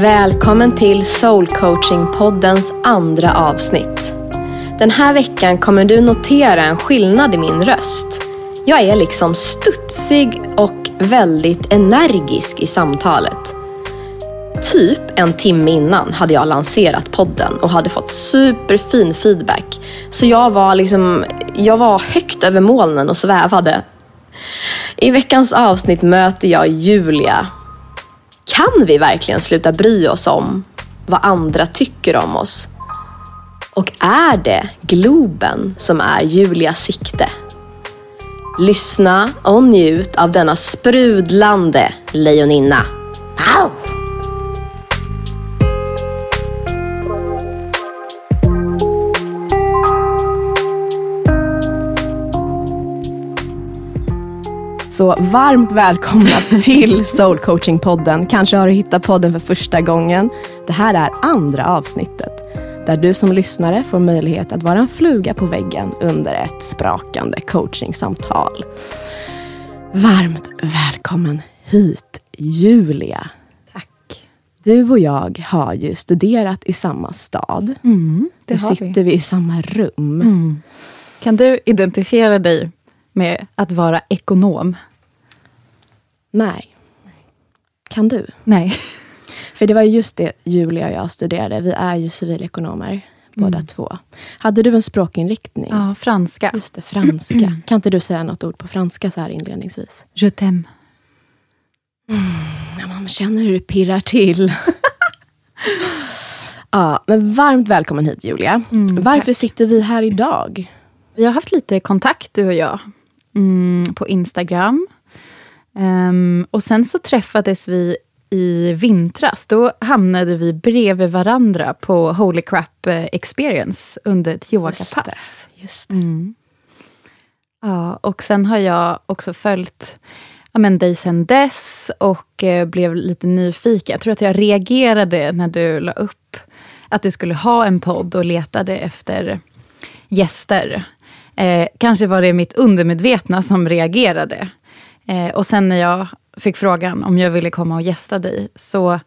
Välkommen till Soul Coaching-poddens andra avsnitt. Den här veckan kommer du notera en skillnad i min röst. Jag är liksom studsig och väldigt energisk i samtalet. Typ en timme innan hade jag lanserat podden och hade fått superfin feedback. Så jag var liksom, jag var högt över molnen och svävade. I veckans avsnitt möter jag Julia. Kan vi verkligen sluta bry oss om vad andra tycker om oss? Och är det Globen som är Julias sikte? Lyssna och njut av denna sprudlande lejoninna. Wow! Så varmt välkomna till Soul Coaching-podden. Kanske har du hittat podden för första gången. Det här är andra avsnittet där du som lyssnare får möjlighet att vara en fluga på väggen under ett sprakande coachingsamtal. Varmt välkommen hit, Julia. Tack. Du och jag har ju studerat i samma stad. Mm, det nu sitter vi. i samma rum. Mm. Kan du identifiera dig med att vara ekonom? Nej. Kan du? Nej. För det var just det Julia och jag studerade. Vi är ju civilekonomer båda Mm. två. Hade du en språkinriktning? Ja, franska. Just det, franska. Kan inte du säga något ord på franska så här inledningsvis? Je t'aime. Ja, man känner hur det pirrar till. ja, men varmt välkommen hit Julia. Mm, Varför sitter vi här idag? Vi har haft lite kontakt, du och jag, mm, på Instagram. Ehm, och sen så träffades vi i vintras. Då hamnade vi bredvid varandra på Holy Crap eh, Experience under ett yogapass. Just det. Just det. Mm. Ja, och sen har jag också följt ja, men dig sen dess och eh, blev lite nyfiken. Jag tror att jag reagerade när du la upp att du skulle ha en podd och letade efter gäster. Eh, kanske var det mitt undermedvetna som reagerade. Eh, och sen när jag fick frågan om jag ville komma och gästa dig, så,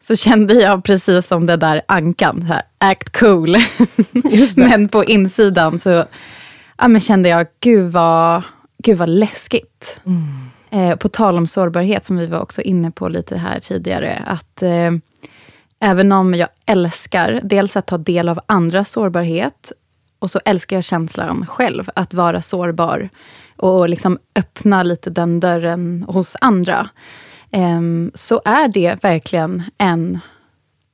så kände jag precis som det där ankan, här, act cool. men på insidan så ja, men kände jag, gud vad, gud vad läskigt. Eh, på tal om sårbarhet, som vi var också inne på lite här tidigare, att eh, även om jag älskar dels att ta del av andras sårbarhet, och så älskar jag känslan själv, att vara sårbar och liksom öppna lite den dörren hos andra. Ehm, så är det verkligen en,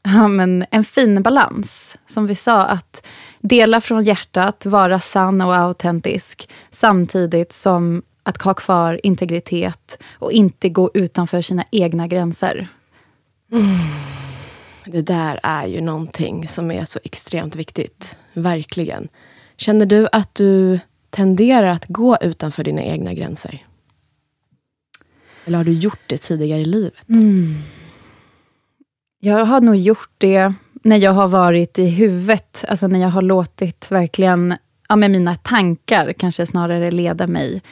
ja, men en fin balans. Som vi sa, att dela från hjärtat, vara sann och autentisk, samtidigt som att ha kvar integritet och inte gå utanför sina egna gränser. Mm. Det där är ju någonting som är så extremt viktigt. Verkligen. Känner du att du tenderar att gå utanför dina egna gränser? Eller har du gjort det tidigare i livet? Mm. Jag har nog gjort det när jag har varit i huvudet, alltså när jag har låtit verkligen, ja, med mina tankar kanske snarare leda mig.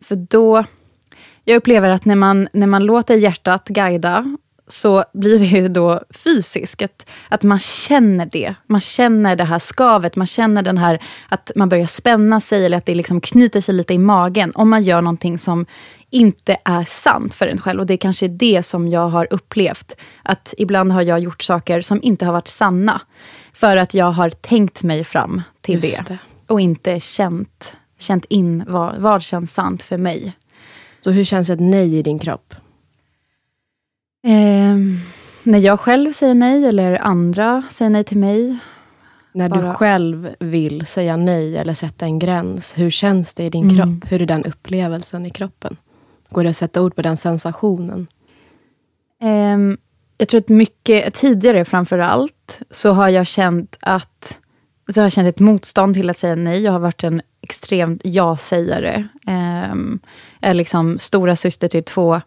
För då, jag upplever att när man, när man låter hjärtat guida, så blir det ju då fysiskt, att, att man känner det. Man känner det här skavet, man känner den här, att man börjar spänna sig, eller att det liksom knyter sig lite i magen, om man gör någonting som inte är sant för en själv. Och det är kanske det som jag har upplevt. Att ibland har jag gjort saker som inte har varit sanna. För att jag har tänkt mig fram till det. det. Och inte känt, känt in vad, vad känns sant för mig. Så hur känns ett nej i din kropp? Ehm, när jag själv säger nej, eller andra säger nej till mig. När du Bara- själv vill säga nej eller sätta en gräns, hur känns det i din Mm. kropp? Hur är den upplevelsen i kroppen? Går det att sätta ord på den sensationen? Ehm, jag tror att mycket, tidigare framför allt, så har jag känt att så har jag känt ett motstånd till att säga nej. Jag har varit en extremt ja-sägare. Um, jag är liksom stora syster till två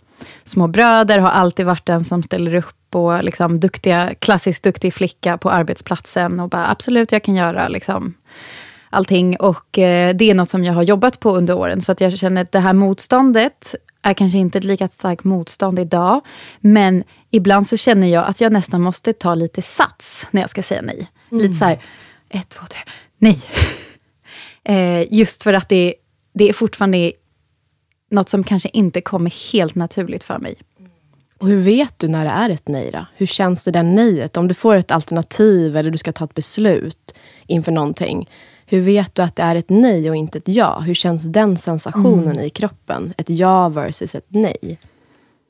små bröder, har alltid varit den som ställer upp och liksom duktiga, klassiskt duktig flicka på arbetsplatsen och bara absolut, jag kan göra liksom allting. Och eh, det är något som jag har jobbat på under åren, så att jag känner att det här motståndet är kanske inte ett lika starkt motstånd idag. Men ibland så känner jag att jag nästan måste ta lite sats när jag ska säga nej. Mm. Lite så här, ett, två, tre, nej. eh, just för att det, det är fortfarande något som kanske inte kommer helt naturligt för mig. Och hur vet du när det är ett nej då? Hur känns det där nejet? Om du får ett alternativ eller du ska ta ett beslut inför någonting. Hur vet du att det är ett nej och inte ett ja? Hur känns den sensationen mm. i kroppen? Ett ja versus ett nej.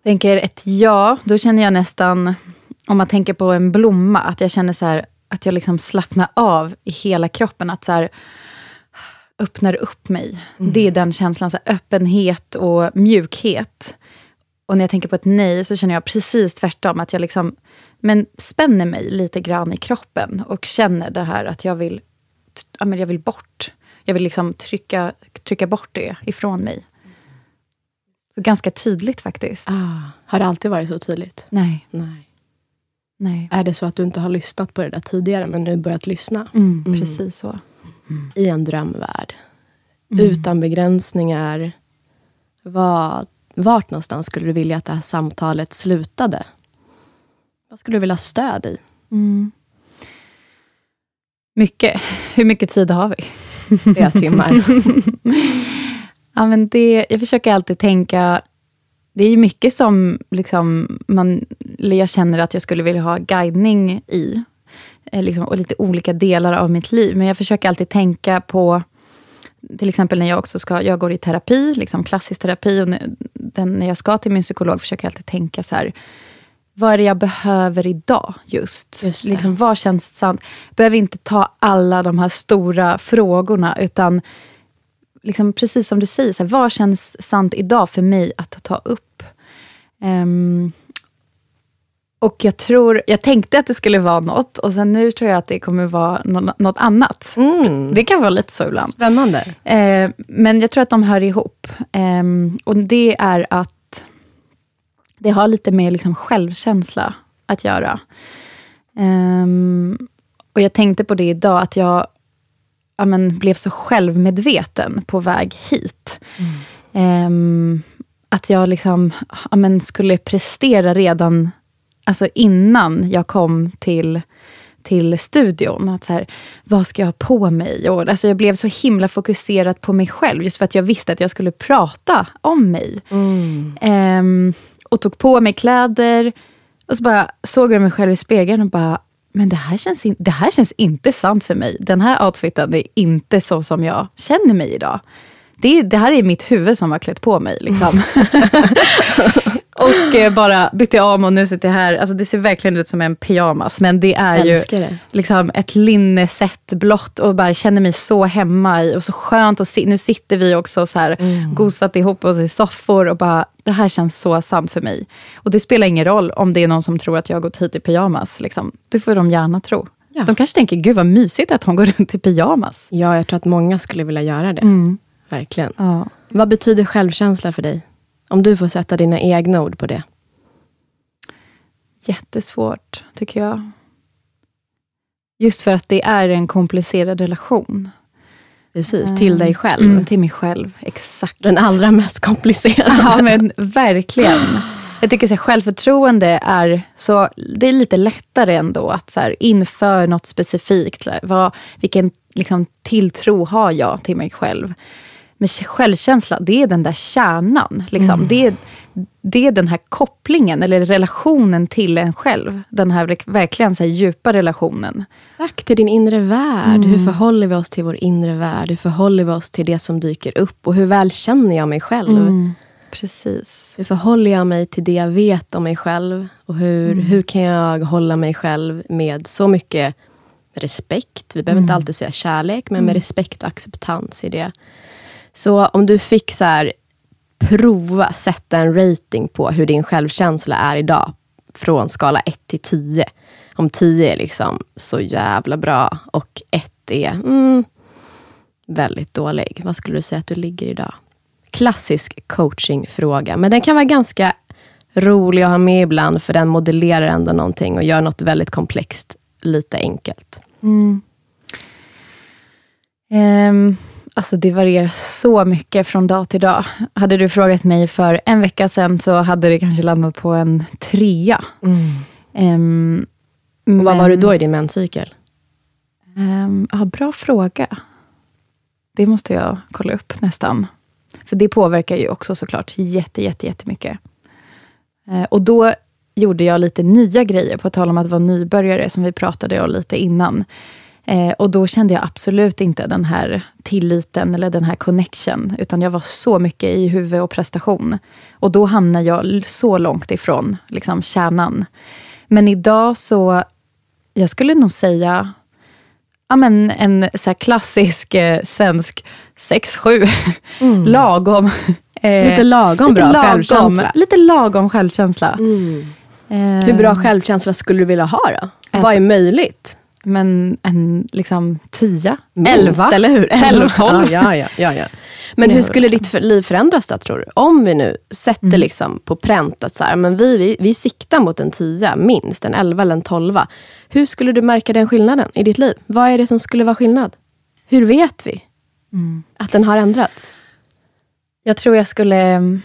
Tänker ett ja, då känner jag nästan, om man tänker på en blomma, att jag känner så här, att jag liksom slappnar av i hela kroppen. Att så här, öppnar upp mig. Mm. Det är den känslan, så öppenhet och mjukhet. Och när jag tänker på ett nej så känner jag precis tvärtom. Att jag liksom men spänner mig lite grann i kroppen och känner det här att jag vill, ja, men jag vill bort. Jag vill liksom trycka, trycka bort det ifrån mig. Så ganska tydligt faktiskt. Ah, har det alltid varit så tydligt? Nej. Nej. Nej. Är det så att du inte har lyssnat på det där tidigare, men nu börjat lyssna? Mm, mm. Precis så. Mm. I en drömvärld. Mm. Utan begränsningar. Vad vart någonstans skulle du vilja att det här samtalet slutade? Vad skulle du vilja ha stöd i? Mm. Mycket. Hur mycket tid har vi? Flera timmar. ja, men det, jag försöker alltid tänka... Det är mycket som liksom man, jag känner att jag skulle vilja ha guidning i. Eh, liksom, och lite olika delar av mitt liv. Men jag försöker alltid tänka på till exempel när jag också ska, jag går i terapi, liksom klassisk terapi, och den, när jag ska till min psykolog försöker jag alltid tänka så här, vad är det jag behöver idag just? just liksom, vad känns sant? Behöver inte ta alla de här stora frågorna, utan liksom, precis som du säger, så här, vad känns sant idag för mig att ta upp? Um, och jag tror, jag tänkte att det skulle vara något och sen nu tror jag att det kommer vara något, annat. Mm. Det kan vara lite så ibland. Spännande. Eh, men jag tror att de hör ihop. Eh, och det är att det har lite med liksom självkänsla att göra. Eh, och jag tänkte på det idag, att jag ja, men, blev så självmedveten på väg hit. Mm. Ehm, att jag liksom, ja, men, skulle prestera redan alltså innan jag kom till, till studion. Att så här, vad ska jag ha på mig? Och, alltså jag blev så himla fokuserad på mig själv, just för att jag visste att jag skulle prata om mig. Mm. Um, och tog på mig kläder, och så bara såg jag mig själv i spegeln och bara, men det här, känns in, det här känns inte sant för mig. Den här outfiten är inte så som jag känner mig idag. Det, det här är mitt huvud som har klätt på mig. Liksom. Och eh, bara bytte om och nu sitter jag här. Alltså det ser verkligen ut som en pyjamas. Men det är ju det. liksom ett linneset blått och bara känner mig så hemma i. Och så skönt. Och si nu sitter vi också så här mm. gosat ihop oss i soffor och bara, det här känns så sant för mig. Och det spelar ingen roll om det är någon som tror att jag har gått hit i pyjamas. Liksom. Det får de gärna tro. Ja. De kanske tänker, gud vad mysigt att hon går runt i pyjamas. Ja, jag tror att många skulle vilja göra det. Mm. Verkligen. Ja. Vad betyder självkänsla för dig? Om du får sätta dina egna ord på det. Jättesvårt, tycker jag. Just för att det är en komplicerad relation. Precis, till dig själv. Mm, till mig själv, exakt. Den allra mest komplicerade. Ja, men verkligen. Jag tycker att självförtroende är, så, det är lite lättare ändå att så här, inför något specifikt. Vad, vilken liksom, tilltro har jag till mig själv? Men självkänsla, det är den där kärnan. Liksom. Mm. Det, är, det är den här kopplingen, eller relationen till en själv. Den här verkligen så här djupa relationen. Exakt, till din inre värld. Mm. Hur förhåller vi oss till vår inre värld? Hur förhåller vi oss till det som dyker upp? Och hur väl känner jag mig själv? Mm. Precis. Hur förhåller jag mig till det jag vet om mig själv? Och hur, mm. hur kan jag hålla mig själv med så mycket respekt? Vi behöver inte mm. alltid säga kärlek, men med mm. respekt och acceptans i det. Så om du fick så här, prova sätta en rating på hur din självkänsla är idag, från skala 1 till 10. Om 10 är liksom så jävla bra och 1 är mm, väldigt dålig. Vad skulle du säga att du ligger idag? Klassisk coachingfråga, men den kan vara ganska rolig att ha med ibland, för den modellerar ändå någonting och gör något väldigt komplext lite enkelt. Mm. Um, Alltså det varierar så mycket från dag till dag. Hade du frågat mig för en vecka sedan så hade det kanske landat på en trea. Um, Och vad var du då i din menscykel? Um, ja, bra fråga. Det måste jag kolla upp nästan. För det påverkar ju också såklart jätte, jätte, jättemycket. Uh, och då gjorde jag lite nya grejer, på tal om att vara nybörjare, som vi pratade om lite innan. Eh, och då kände jag absolut inte den här tilliten eller den här connection, utan jag var så mycket i huvud och prestation. Och då hamnade jag så långt ifrån liksom, kärnan. Men idag så, jag skulle nog säga, ja, men en så klassisk eh, svensk 6-7, mm. lagom. Eh, lite lagom lite bra lagom, självkänsla. Lite lagom självkänsla. Mm. Eh, Hur bra självkänsla skulle du vilja ha då? Alltså, Vad är möjligt? Men en liksom tia, Minst, elva, eller hur? eller tolv. Ja, ja, ja, ja. Men hur skulle ditt liv förändras då, tror du? Om vi nu sätter mm. liksom på pränt att så här, men vi, vi, vi siktar mot en tia, minst en elva eller en tolva. Hur skulle du märka den skillnaden i ditt liv? Vad är det som skulle vara skillnad? Hur vet vi mm. att den har ändrats? Jag tror jag skulle mm,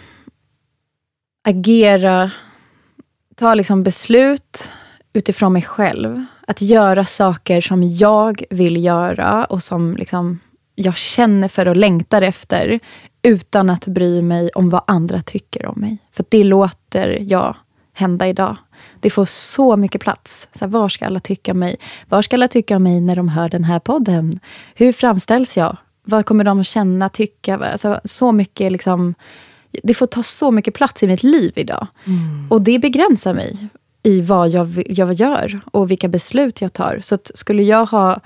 agera, ta liksom beslut utifrån mig själv. Att göra saker som jag vill göra och som liksom jag känner för och längtar efter, utan att bry mig om vad andra tycker om mig. För det låter jag hända idag. Det får så mycket plats. Så här, var ska alla tycka om mig? Var ska alla tycka om mig när de hör den här podden? Hur framställs jag? Vad kommer de att känna, tycka? Alltså, så mycket liksom, det får ta så mycket plats i mitt liv idag. Mm. Och det begränsar mig i vad jag, jag gör och vilka beslut jag tar. Så skulle jag ha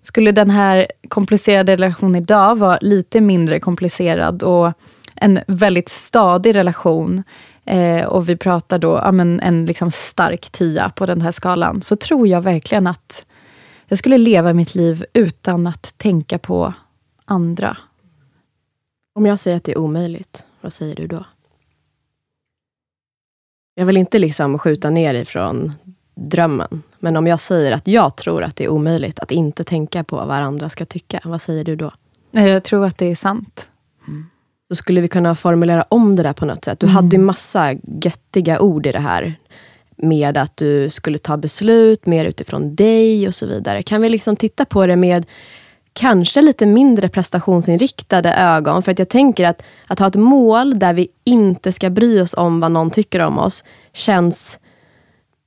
skulle den här komplicerade relationen idag vara lite mindre komplicerad och en väldigt stadig relation eh, och vi pratar då ja, men en liksom stark tia på den här skalan, så tror jag verkligen att jag skulle leva mitt liv utan att tänka på andra. Om jag säger att det är omöjligt, vad säger du då? Jag vill inte liksom skjuta ner ifrån drömmen. Men om jag säger att jag tror att det är omöjligt att inte tänka på vad andra ska tycka, vad säger du då? Jag tror att det är sant. Mm. Så skulle vi kunna formulera om det där på något sätt. Du mm. hade ju massa göttiga ord i det här. Med att du skulle ta beslut mer utifrån dig och så vidare. Kan vi liksom titta på det med kanske lite mindre prestationsinriktade ögon. För att jag tänker att, att ha ett mål där vi inte ska bry oss om vad någon tycker om oss, känns...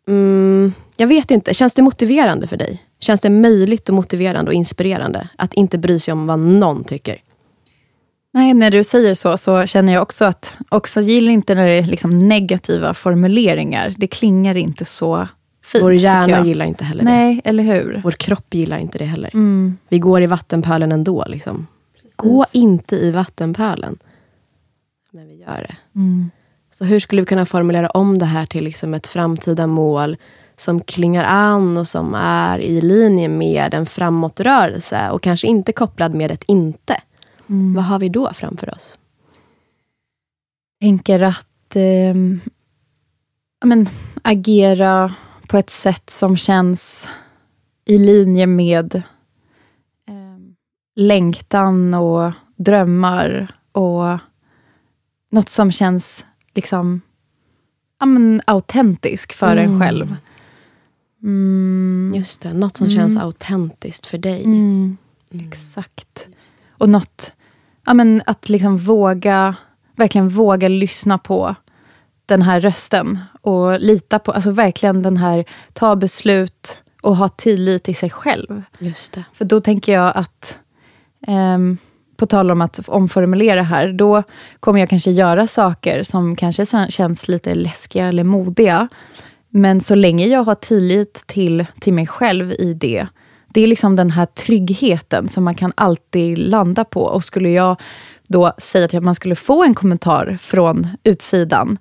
Mm, jag vet inte, känns det motiverande för dig? Känns det möjligt och motiverande och inspirerande att inte bry sig om vad någon tycker? Nej, när du säger så, så känner jag också att, också gillar inte när det är liksom negativa formuleringar. Det klingar inte så fint. Vår hjärna gillar inte heller det. Nej, eller hur? Vår kropp gillar inte det heller. Mm. Vi går i vattenpölen ändå. Liksom. Gå inte i vattenpölen. Men vi gör det. Mm. Så hur skulle vi kunna formulera om det här till liksom ett framtida mål som klingar an och som är i linje med en framåtrörelse och kanske inte kopplad med ett inte. Mm. Vad har vi då framför oss? Jag tänker att eh, men, agera på ett sätt som känns i linje med eh, längtan och drömmar och något som känns liksom ja, men, autentisk för mm. en själv. Mm. Just det, något som mm. känns autentiskt för dig. Mm. mm. Exakt. Och något, ja, men, att liksom våga, verkligen våga lyssna på den här rösten och lita på, alltså verkligen den här, ta beslut och ha tillit till sig själv. Just det. För då tänker jag att, um, på tal om att omformulera här, då kommer jag kanske göra saker som kanske känns lite läskiga eller modiga. Men så länge jag har tillit till, till mig själv i det, det är liksom den här tryggheten som man kan alltid landa på. Och skulle jag då säga att man skulle få en kommentar från utsidan,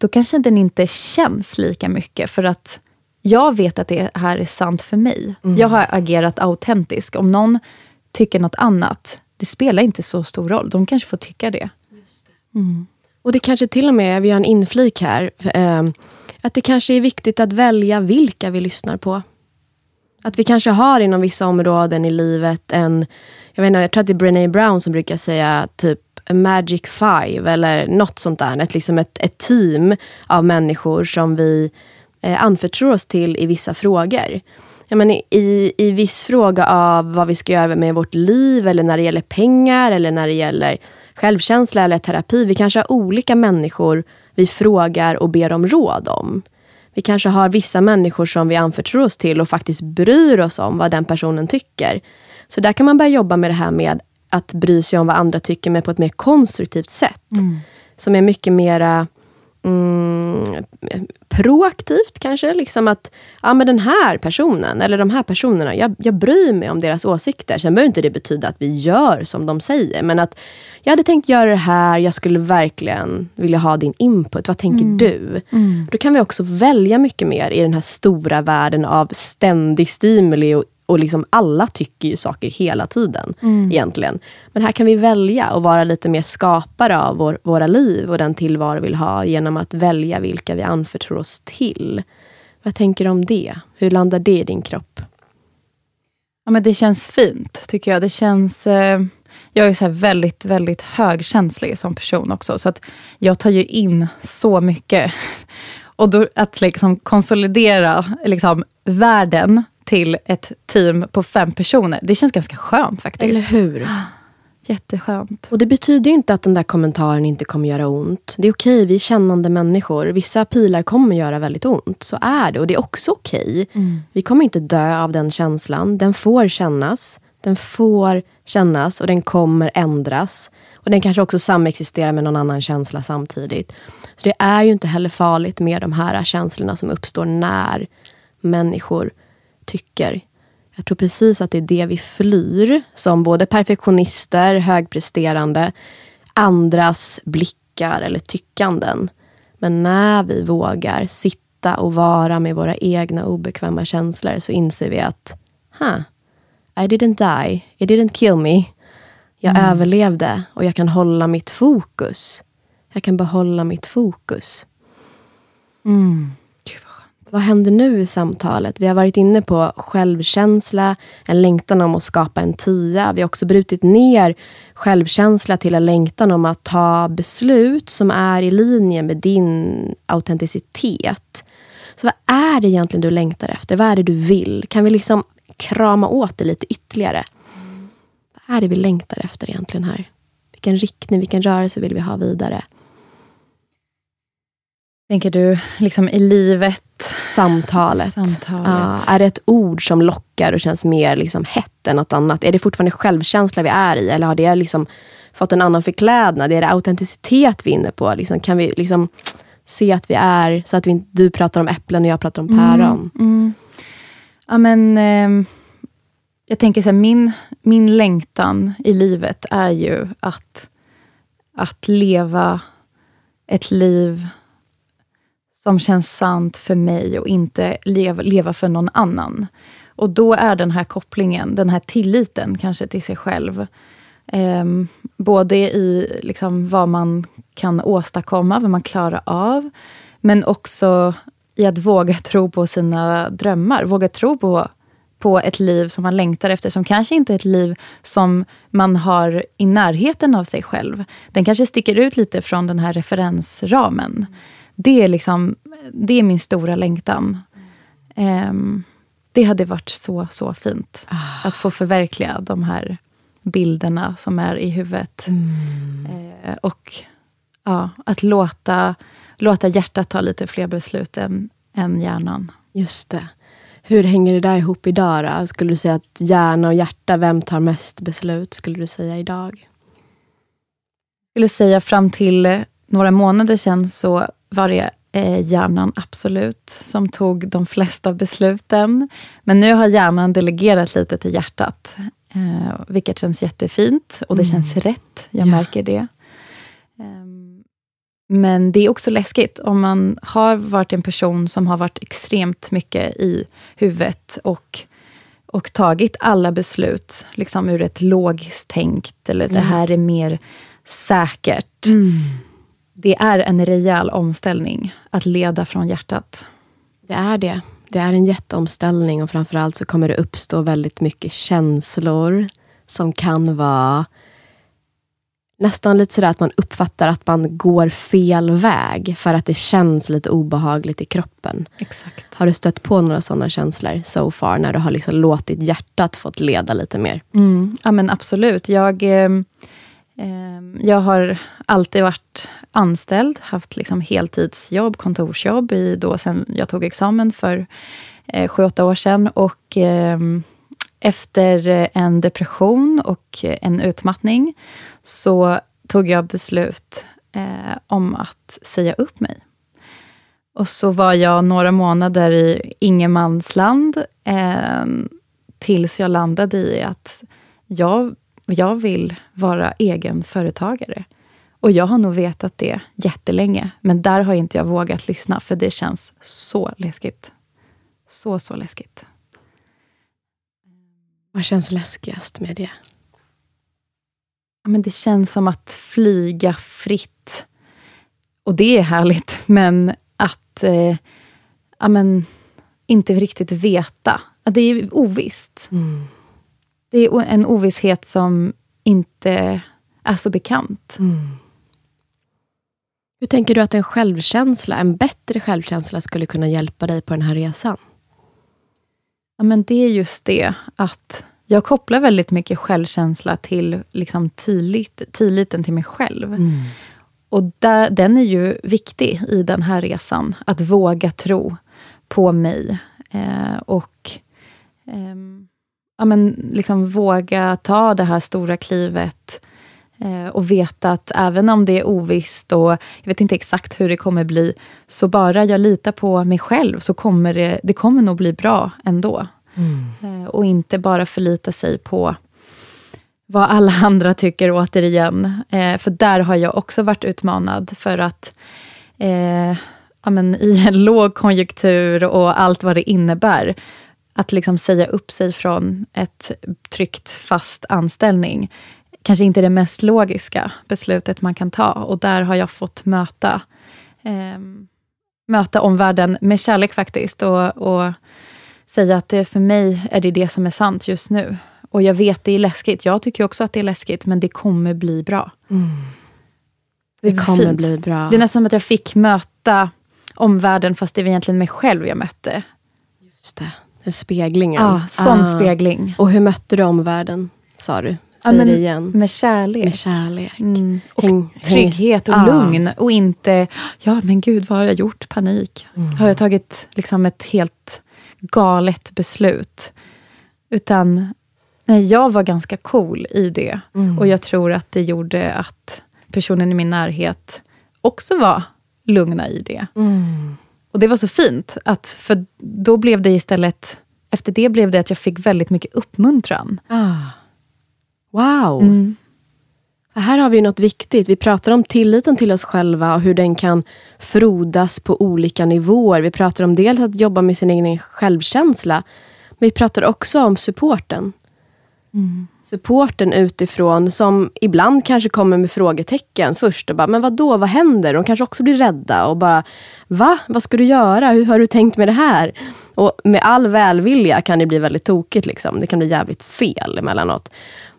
då kanske den inte känns lika mycket. För att jag vet att det här är sant för mig. Mm. Jag har agerat autentisk. Om någon tycker något annat, det spelar inte så stor roll. De kanske får tycka det. det. Mm. Och det kanske till och med, vi har en inflik här, eh, att det kanske är viktigt att välja vilka vi lyssnar på. Att vi kanske har inom vissa områden i livet en, jag vet inte, jag tror att det är Brené Brown som brukar säga typ magic five eller något sånt där. Ett, liksom ett, ett team av människor som vi eh, anförtror oss till i vissa frågor. Ja, men i, I viss fråga av vad vi ska göra med vårt liv eller när det gäller pengar eller när det gäller självkänsla eller terapi. Vi kanske har olika människor vi frågar och ber om råd om. Vi kanske har vissa människor som vi anförtror oss till och faktiskt bryr oss om vad den personen tycker. Så där kan man börja jobba med det här med att bry sig om vad andra tycker, men på ett mer konstruktivt sätt. Mm. Som är mycket mera mm, proaktivt kanske. Liksom att, ja men den här personen, eller de här personerna, jag, jag bryr mig om deras åsikter. Sen behöver inte det betyda att vi gör som de säger, men att jag hade tänkt göra det här, jag skulle verkligen vilja ha din input. Vad tänker mm. du? Mm. Då kan vi också välja mycket mer i den här stora världen av ständig stimuli och och liksom alla tycker ju saker hela tiden mm. egentligen. Men här kan vi välja och vara lite mer skapare av vår, våra liv och den tillvaro vi vill ha genom att välja vilka vi anförtror oss till. Vad tänker du om det? Hur landar det i din kropp? Ja, men det känns fint, tycker jag. Det känns... Eh, jag är så väldigt, väldigt högkänslig som person också, så att jag tar ju in så mycket. Och då, att liksom konsolidera liksom, världen till ett team på fem personer. Det känns ganska skönt faktiskt. Eller hur? Jätteskönt. Och det betyder ju inte att den där kommentaren inte kommer göra ont. Det är okej, vi är kännande människor. Vissa pilar kommer göra väldigt ont. Så är det. Och det är också okej. Mm. Vi kommer inte dö av den känslan. Den får kännas. Den får kännas och den kommer ändras. Och den kanske också samexisterar med någon annan känsla samtidigt. Så det är ju inte heller farligt med de här känslorna som uppstår när människor tycker. Jag tror precis att det är det vi flyr, som både perfektionister, högpresterande, andras blickar eller tyckanden. Men när vi vågar sitta och vara med våra egna obekväma känslor så inser vi att, huh, I didn't die, it didn't kill me. Jag mm. överlevde och jag kan hålla mitt fokus. Jag kan behålla mitt fokus. Mm. Vad händer nu i samtalet? Vi har varit inne på självkänsla, en längtan om att skapa en tia. Vi har också brutit ner självkänsla till en längtan om att ta beslut som är i linje med din autenticitet. Så vad är det egentligen du längtar efter? Vad är det du vill? Kan vi liksom krama åt det lite ytterligare? Vad är det vi längtar efter egentligen här? Vilken riktning, vilken rörelse vill vi ha vidare? Tänker du liksom i livet? Samtalet. Samtalet. Ja, är det ett ord som lockar och känns mer liksom hett än något annat? Är det fortfarande självkänsla vi är i? Eller har det liksom fått en annan förklädnad? Är det autenticitet vi är inne på? Liksom, kan vi liksom se att vi är, så att vi, du pratar om äpplen och jag pratar om päron? Mm, mm. Ja, men, eh, jag tänker så här, min, min längtan i livet är ju att, att leva ett liv som känns sant för mig och inte leva, leva för någon annan. Och då är den här kopplingen, den här tilliten kanske till sig själv, eh, både i liksom, vad man kan åstadkomma, vad man klarar av, men också i att våga tro på sina drömmar. Våga tro på, på ett liv som man längtar efter, som kanske inte är ett liv som man har i närheten av sig själv. Den kanske sticker ut lite från den här referensramen. Det är, liksom, det är min stora längtan. Um, det hade varit så, så fint. Ah. Att få förverkliga de här bilderna som är i huvudet. Mm. Uh, och ja, att låta, låta hjärtat ta lite fler beslut än, än hjärnan. Just det. Hur hänger det där ihop idag då? Skulle du säga att hjärna och hjärta, vem tar mest beslut? Skulle du säga idag? Jag skulle säga fram till några månader sedan så var det eh, hjärnan absolut som tog de flesta besluten. Men nu har hjärnan delegerat lite till hjärtat, eh, vilket känns jättefint och det mm. känns rätt. Jag ja. märker det. Um, men det är också läskigt om man har varit en person som har varit extremt mycket i huvudet och, och tagit alla beslut liksom ur ett logiskt tänkt, eller mm. det här är mer säkert. Mm det är en rejäl omställning att leda från hjärtat. Det är det. Det är en jätteomställning och framförallt så kommer det uppstå väldigt mycket känslor som kan vara nästan lite sådär att man uppfattar att man går fel väg för att det känns lite obehagligt i kroppen. Exakt. Har du stött på några sådana känslor so far, när du har liksom låtit hjärtat fått leda lite mer? Mm, ja, men absolut. Jag, eh, Ehm, jag har alltid varit anställd, haft liksom heltidsjobb, kontorsjobb, i då sen jag tog examen för eh, sju, åtta år sedan. Och, ehm, efter eh, en depression och en utmattning så tog jag beslut eh, om att säga upp mig. Och så var jag några månader i ingenmansland ehm, tills jag landade i att jag, jag vill vara egen företagare. Och jag har nog vetat det jättelänge, men där har inte jag vågat lyssna, för det känns så läskigt. Så, så läskigt. Vad känns läskigast med det? men det känns som att flyga fritt. Och det är härligt, men att eh, ja, men, inte riktigt veta. Att det är ovisst. Mm. Det är en ovisshet som inte är så bekant. Mm. Hur tänker du att en självkänsla, en bättre självkänsla skulle kunna hjälpa dig på den här resan? Ja, men det är just det att jag kopplar väldigt mycket självkänsla till liksom tillit, tilliten till mig själv. Mm. Och där, den är ju viktig i den här resan. Att våga tro på mig. Eh, och eh, ja, men liksom våga ta det här stora klivet. Eh, och veta att även om det är ovisst och jag vet inte exakt hur det kommer bli, så bara jag litar på mig själv, så kommer det, det kommer nog bli bra ändå. Mm. Och inte bara förlita sig på vad alla andra tycker återigen. Eh, för där har jag också varit utmanad för att eh, ja, men i en lågkonjunktur och allt vad det innebär, att liksom säga upp sig från ett tryggt fast anställning, kanske inte det mest logiska beslutet man kan ta. Och där har jag fått möta, eh, möta omvärlden med kärlek faktiskt. Och, och säga att det för mig är det det som är sant just nu. Och jag vet det är läskigt. Jag tycker också att det är läskigt, men det kommer bli bra. Mm. Det, det kommer fint. bli bra. Det är nästan som att jag fick möta omvärlden, fast det var egentligen mig själv jag mötte. Just det, speglingen. Ja, sån ah. spegling. Och hur mötte du omvärlden, sa du? Säg ja, det igen. Med kärlek. Med kärlek. Mm. Och häng, trygghet och ah. lugn. Och inte, ja men gud, vad har jag gjort? Panik. Mm. Har jag tagit liksom ett helt galet beslut. Utan nej, jag var ganska cool i det. Mm. Och jag tror att det gjorde att personen i min närhet också var lugna i det. Och det var så fint, att, för då blev det istället, efter det blev det att jag fick väldigt mycket uppmuntran. Ah. Wow! Mm. Här har vi något viktigt. Vi pratar om tilliten till oss själva och hur den kan frodas på olika nivåer. Vi pratar om dels att jobba med sin egen självkänsla, men vi pratar också om supporten. Mm. Supporten utifrån, som ibland kanske kommer med frågetecken först. Och bara, men vad då? vad händer? De kanske också blir rädda och bara, va? Vad ska du göra? Hur har du tänkt med det här? Och med all välvilja kan det bli väldigt tokigt. Liksom. Det kan bli jävligt fel emellanåt.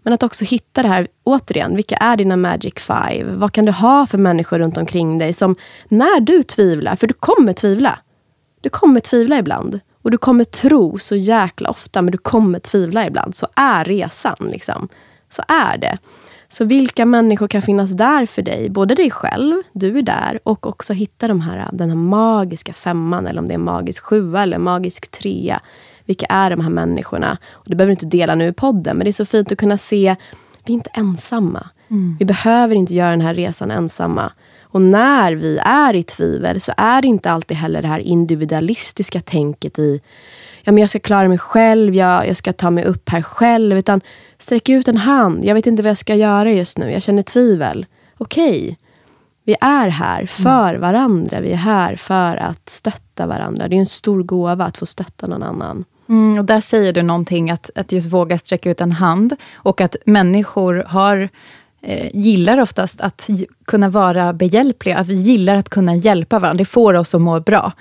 Men att också hitta det här, återigen, vilka är dina magic five? Vad kan du ha för människor runt omkring dig som, när du tvivlar, för du kommer tvivla. Du kommer tvivla ibland. Och du kommer tro så jäkla ofta, men du kommer tvivla ibland. Så är resan. Liksom. Så är det. Så vilka människor kan finnas där för dig? Både dig själv, du är där, och också hitta de här, den här magiska femman, eller om det är magisk sjua eller magisk trea. Vilka är de här människorna? Och det behöver du inte dela nu i podden, men det är så fint att kunna se, vi är inte ensamma. Mm. Vi behöver inte göra den här resan ensamma. Och när vi är i tvivel så är det inte alltid heller det här individualistiska tänket i ja, men jag ska klara mig själv, jag, jag ska ta mig upp här själv. Utan sträck ut en hand. Jag vet inte vad jag ska göra just nu. Jag känner tvivel. Okej, okay. vi är här för mm. varandra. Vi är här för att stötta varandra. Det är en stor gåva att få stötta någon annan. Mm, och där säger du någonting, att, att just våga sträcka ut en hand. Och att människor har Eh, gillar oftast att kunna vara behjälpliga. Att vi gillar att kunna hjälpa varandra. Det får oss att må bra.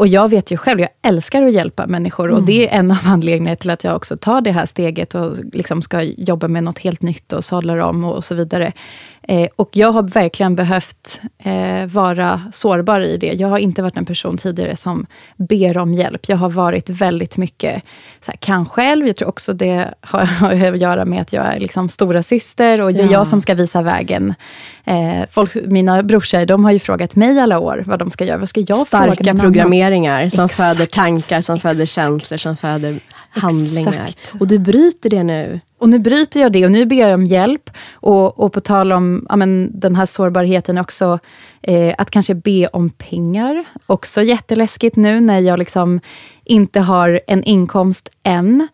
Och jag vet ju själv, jag älskar att hjälpa människor. Mm. Och det är en av anledningarna till att jag också tar det här steget och liksom ska jobba med något helt nytt och sadlar om och, och så vidare. Eh, och jag har verkligen behövt eh, vara sårbar i det. Jag har inte varit en person tidigare som ber om hjälp. Jag har varit väldigt mycket, så här, kan själv. Jag tror också det har, har att göra med att jag är liksom stora syster och det är ja. jag som ska visa vägen. Eh, folk, mina brorsor, de har ju frågat mig alla år vad de ska göra. Vad ska jag Starka fråga programmeringar som Exakt. föder tankar, som Exakt. föder känslor, som föder handlingar. Exakt. Och du bryter det nu. Och nu bryter jag det och nu ber jag om hjälp. Och, och på tal om ja, men, den här sårbarheten också, eh, att kanske be om pengar. Också jätteläskigt nu när jag liksom inte har en inkomst än,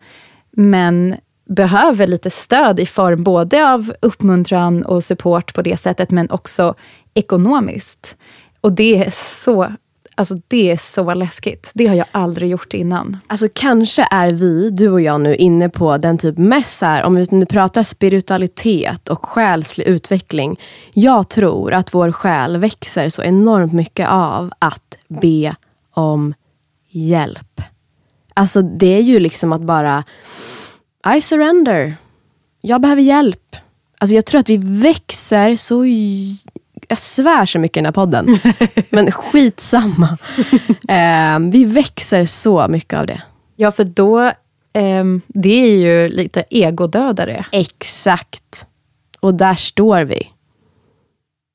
men behöver lite stöd i form både av uppmuntran och support på det sättet, men också ekonomiskt. Och det är så Alltså det är så läskigt. Det har jag aldrig gjort innan. Alltså kanske är vi, du och jag nu, inne på den typ mest här, om vi nu pratar spiritualitet och själslig utveckling. Jag tror att vår själ växer så enormt mycket av att be om hjälp. Alltså det är ju liksom att bara, I surrender. Jag behöver hjälp. Alltså jag tror att vi växer så jag svär så mycket i den här podden. Men skitsamma. Eh, vi växer så mycket av det. Ja, för då, eh, det är ju lite egodödare. Exakt. Och där står vi.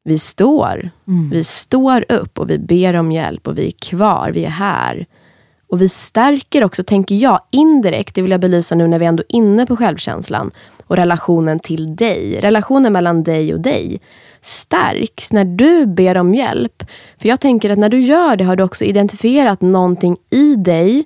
Vi står. Mm. Vi står upp och vi ber om hjälp och vi är kvar. Vi är här. Och vi stärker också, tänker jag, indirekt, det vill jag belysa nu när vi ändå är inne på självkänslan och relationen till dig. Relationen mellan dig och dig stärks när du ber om hjälp. För jag tänker att när du gör det har du också identifierat någonting i dig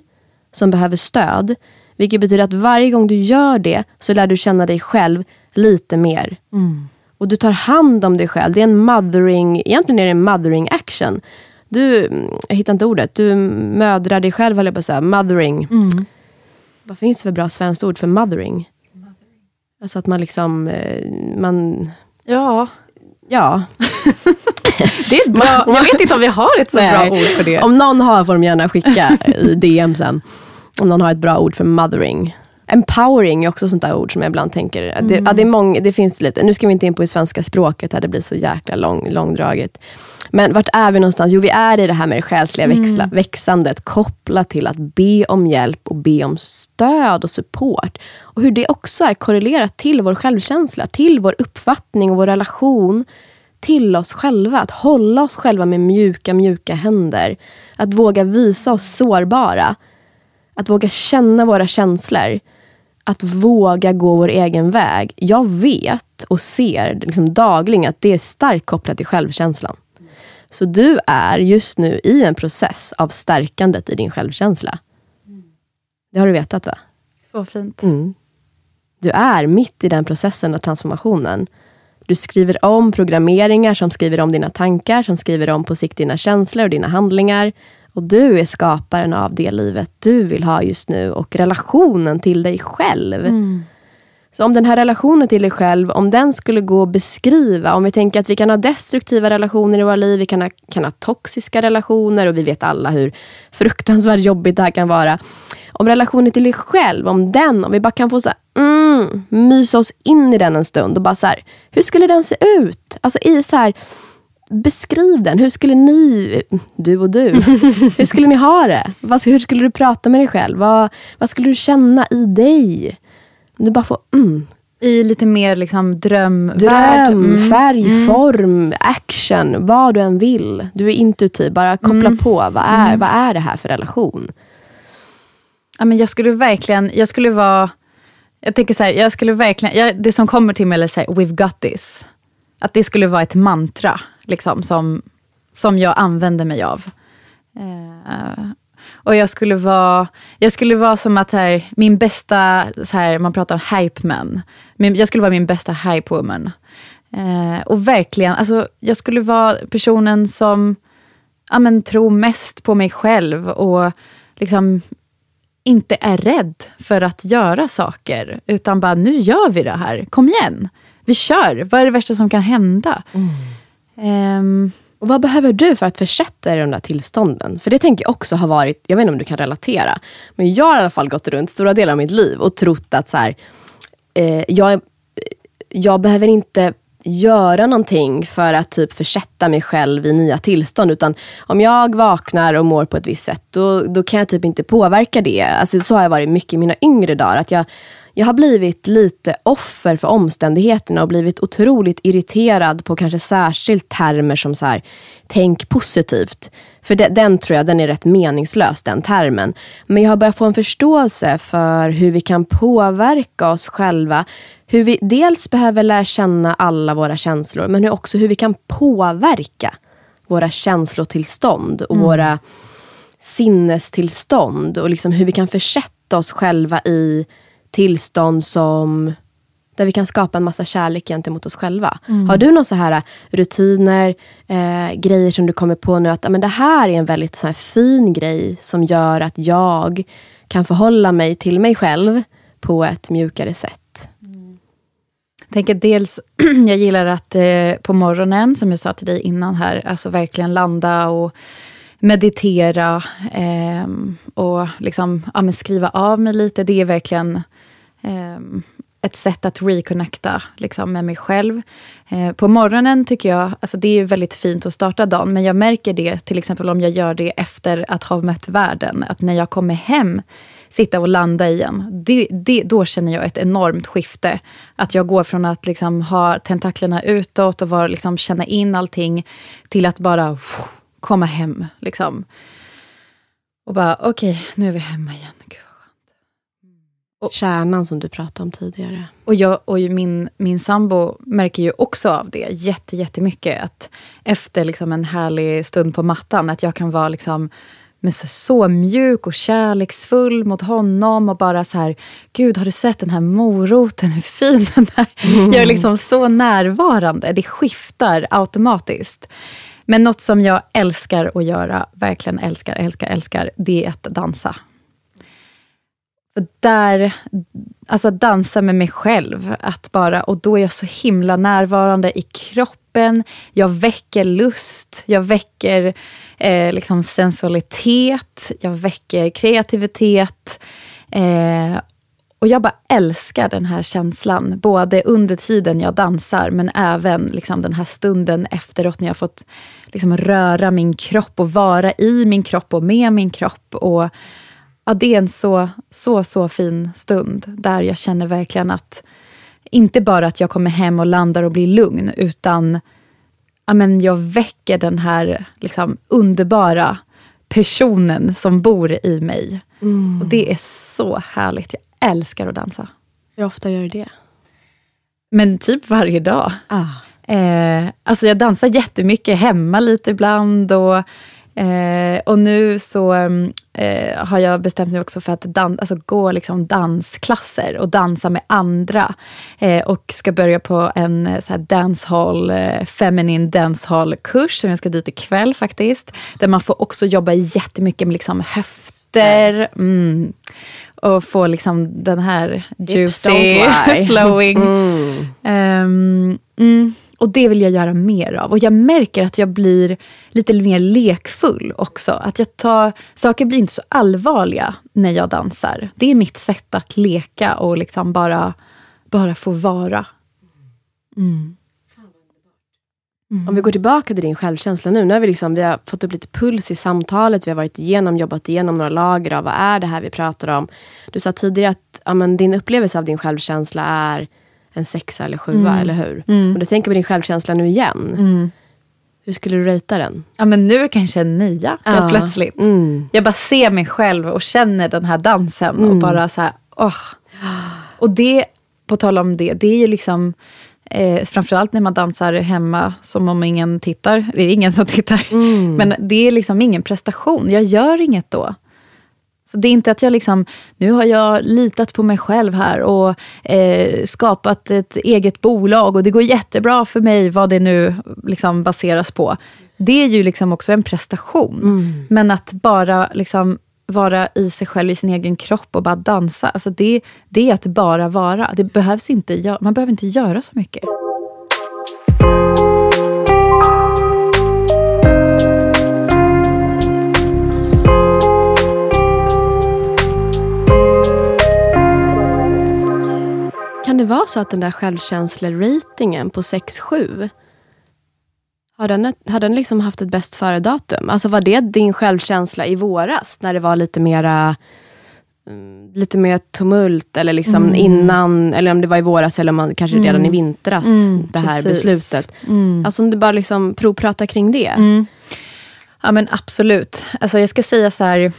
som behöver stöd. Vilket betyder att varje gång du gör det så lär du känna dig själv lite mer. Mm. Och du tar hand om dig själv. Det är en mothering, egentligen är det en mothering action. Du, jag hittar inte ordet, du mödrar dig själv, höll jag på att säga. Mothering. Mm. Vad finns det för bra svenskt ord för mothering? Alltså att man liksom, eh, man... Ja. Ja. det är bra. Jag vet inte om vi har ett så Nej. bra ord för det. Om någon har får de gärna skicka i DM sen. Om någon har ett bra ord för mothering. Empowering är också sånt där ord som jag ibland tänker, mm. det, ja, det, är många, det finns lite, nu ska vi inte in på det svenska språket, här, det blir så jäkla lång, långdraget. Men vart är vi någonstans? Jo, vi är i det här med det själsliga mm. växla, växandet, kopplat till att be om hjälp och be om stöd och support. Och hur det också är korrelerat till vår självkänsla, till vår uppfattning och vår relation till oss själva. Att hålla oss själva med mjuka, mjuka händer. Att våga visa oss sårbara. Att våga känna våra känslor. Att våga gå vår egen väg. Jag vet och ser liksom dagligen att det är starkt kopplat till självkänslan. Så du är just nu i en process av stärkandet i din självkänsla. Det har du vetat va? Så fint. Mm. Du är mitt i den processen av transformationen. Du skriver om programmeringar som skriver om dina tankar, som skriver om på sikt dina känslor och dina handlingar. Och du är skaparen av det livet du vill ha just nu och relationen till dig själv. Mm. Så om den här relationen till dig själv, om den skulle gå att beskriva, om vi tänker att vi kan ha destruktiva relationer i våra liv, vi kan ha, kan ha toxiska relationer och vi vet alla hur fruktansvärt jobbigt det här kan vara. Om relationen till dig själv, om den, om vi bara kan få så här, mm, mysa oss in i den en stund och bara så här, hur skulle den se ut? Alltså i så här, beskriv den. Hur skulle ni, du och du, hur skulle ni ha det? Hur skulle du prata med dig själv? Vad, vad skulle du känna i dig? Du bara får mm. I lite mer liksom dröm... Dröm, mm. färg, mm. form, action, vad du än vill. Du är intuitiv, bara koppla mm. på. Vad är, mm. vad är det här för relation? Ja, men jag skulle verkligen, jag skulle vara... Jag tänker så här, jag skulle verkligen, jag, det som kommer till mig är så här, we've got this. Att det skulle vara ett mantra, liksom, som, som jag använder mig av. Uh, och jag skulle vara, jag skulle vara som att här, min bästa, så här, man pratar om hype man. jag skulle vara min bästa hype woman. Eh, och verkligen, alltså, jag skulle vara personen som ja, men, tror mest på mig själv och liksom inte är rädd för att göra saker. Utan bara, nu gör vi det här. Kom igen. Vi kör. Vad är det värsta som kan hända? Mm. Um, och vad behöver du för att försätta dig i de där tillstånden? För det tänker jag också har varit, jag vet inte om du kan relatera, men jag har i alla fall gått runt stora delar av mitt liv och trott att så här, eh, jag, eh, jag behöver inte göra någonting för att typ försätta mig själv i nya tillstånd. Utan om jag vaknar och mår på ett visst sätt, då, då kan jag typ inte påverka det. Alltså, så har jag varit mycket i mina yngre dagar. Att jag, jag har blivit lite offer för omständigheterna och blivit otroligt irriterad på kanske särskilt termer som så här, tänk positivt. För de, den tror jag den är rätt meningslös, den termen. Men jag har börjat få en förståelse för hur vi kan påverka oss själva. Hur vi dels behöver lära känna alla våra känslor, men också hur vi kan påverka våra känslotillstånd och mm. våra sinnestillstånd. Och liksom hur vi kan försätta oss själva i tillstånd som där vi kan skapa en massa kärlek gentemot oss själva. Mm. Har du några så här äh, rutiner, eh, grejer som du kommer på nu att men det här är en väldigt så fin grej som gör att jag kan förhålla mig till mig själv på ett mjukare sätt? Mm. Jag tänker dels, jag gillar att eh, på morgonen, som jag sa till dig innan här, alltså verkligen landa och meditera eh, och liksom, ja, skriva av mig lite. Det är verkligen eh, ett sätt att reconnecta liksom, med mig själv. Eh, på morgonen tycker jag, alltså det är väldigt fint att starta dagen, men jag märker det till exempel om jag gör det efter att ha mött världen. Att när jag kommer hem, sitta och landa igen. Det, det, då känner jag ett enormt skifte. Att jag går från att liksom ha tentaklerna utåt och var, liksom, känna in allting, till att bara pff, komma hem. Liksom. Och bara, okej, okay, nu är vi hemma igen. Gud vad skönt. Och, Kärnan som du pratade om tidigare. Och, jag, och min, min sambo märker ju också av det jätte, jättemycket. Att efter liksom en härlig stund på mattan, att jag kan vara liksom men så, så mjuk och kärleksfull mot honom och bara så här, gud har du sett den här moroten, hur fin den är? Mm. Jag är liksom så närvarande, det skiftar automatiskt. Men något som jag älskar att göra, verkligen älskar, älskar, älskar, det är att dansa. För där, alltså dansa med mig själv. Att bara, och då är jag så himla närvarande i kroppen. Jag väcker lust, jag väcker eh, liksom sensualitet, jag väcker kreativitet. Eh, och jag bara älskar den här känslan, både under tiden jag dansar, men även liksom den här stunden efteråt när jag fått liksom röra min kropp och vara i min kropp och med min kropp. Och ja, Det är en så, så, så fin stund där jag känner verkligen att, inte bara att jag kommer hem och landar och blir lugn, utan ja, men jag väcker den här liksom, underbara personen som bor i mig. Mm. Och Det är så härligt. Jag älskar att dansa. Hur ofta gör du det? Men typ varje dag. Ah. Eh, alltså jag dansar jättemycket hemma lite ibland. Och, eh, och nu så eh, har jag bestämt mig också för att dan alltså gå liksom dansklasser och dansa med andra. Eh, och ska börja på en eh, så här dancehall, eh, feminine dancehall-kurs som jag ska dit ikväll faktiskt. Där man får också jobba jättemycket med liksom höfter. Mm och få liksom den här juicy flowing. Mm. Um. Och det vill jag göra mer av. Och jag märker att jag blir lite mer lekfull också. Att jag tar, saker blir inte så allvarliga när jag dansar. Det är mitt sätt att leka och liksom bara, bara få vara. Mm. Mm. Om vi går tillbaka till din självkänsla nu. Nu har vi, liksom, vi har fått upp lite puls i samtalet. Vi har varit igenom, jobbat igenom några lager av vad är det här vi pratar om. Du sa tidigare att ja, men din upplevelse av din självkänsla är en sexa eller sjua, mm. eller hur? Mm. Om du tänker på din självkänsla nu igen. Mm. Hur skulle du ratea den? Ja, men nu är det kanske en nia, ja. plötsligt. Mm. Jag bara ser mig själv och känner den här dansen. Och mm. bara så här, åh. Och det, på tal om det, det är ju liksom Eh, framförallt när man dansar hemma som om ingen tittar. Det är ingen som tittar. Mm. Men det är liksom ingen prestation. Jag gör inget då. Så det är inte att jag liksom, nu har jag litat på mig själv här och eh, skapat ett eget bolag och det går jättebra för mig, vad det nu liksom baseras på. Det är ju liksom också en prestation. Mm. Men att bara liksom vara i sig själv, i sin egen kropp och bara dansa. Alltså det, det är att bara vara. Det behövs inte, man behöver inte göra så mycket. Kan det vara så att den där självkänsleratingen på 6-7 har den, har den liksom haft ett bäst före-datum? Alltså var det din självkänsla i våras, när det var lite mera mm, lite mer tumult, eller liksom mm. innan, eller om det var i våras, eller om man, kanske redan mm. i vintras, mm, det här precis. beslutet. Mm. Alltså om du bara liksom provpratar kring det. Mm. Ja men absolut. Alltså jag ska säga så här,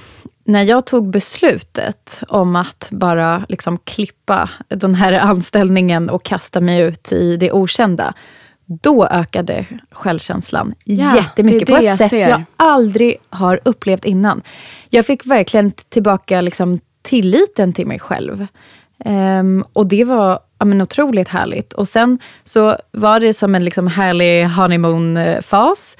när jag tog beslutet om att bara liksom klippa den här anställningen och kasta mig ut i det okända, då ökade självkänslan ja, jättemycket det det på ett sätt ser. jag aldrig har upplevt innan. Jag fick verkligen tillbaka liksom, tilliten till mig själv. Um, och det var ja, men otroligt härligt. Och sen så var det som en liksom härlig honeymoon-fas.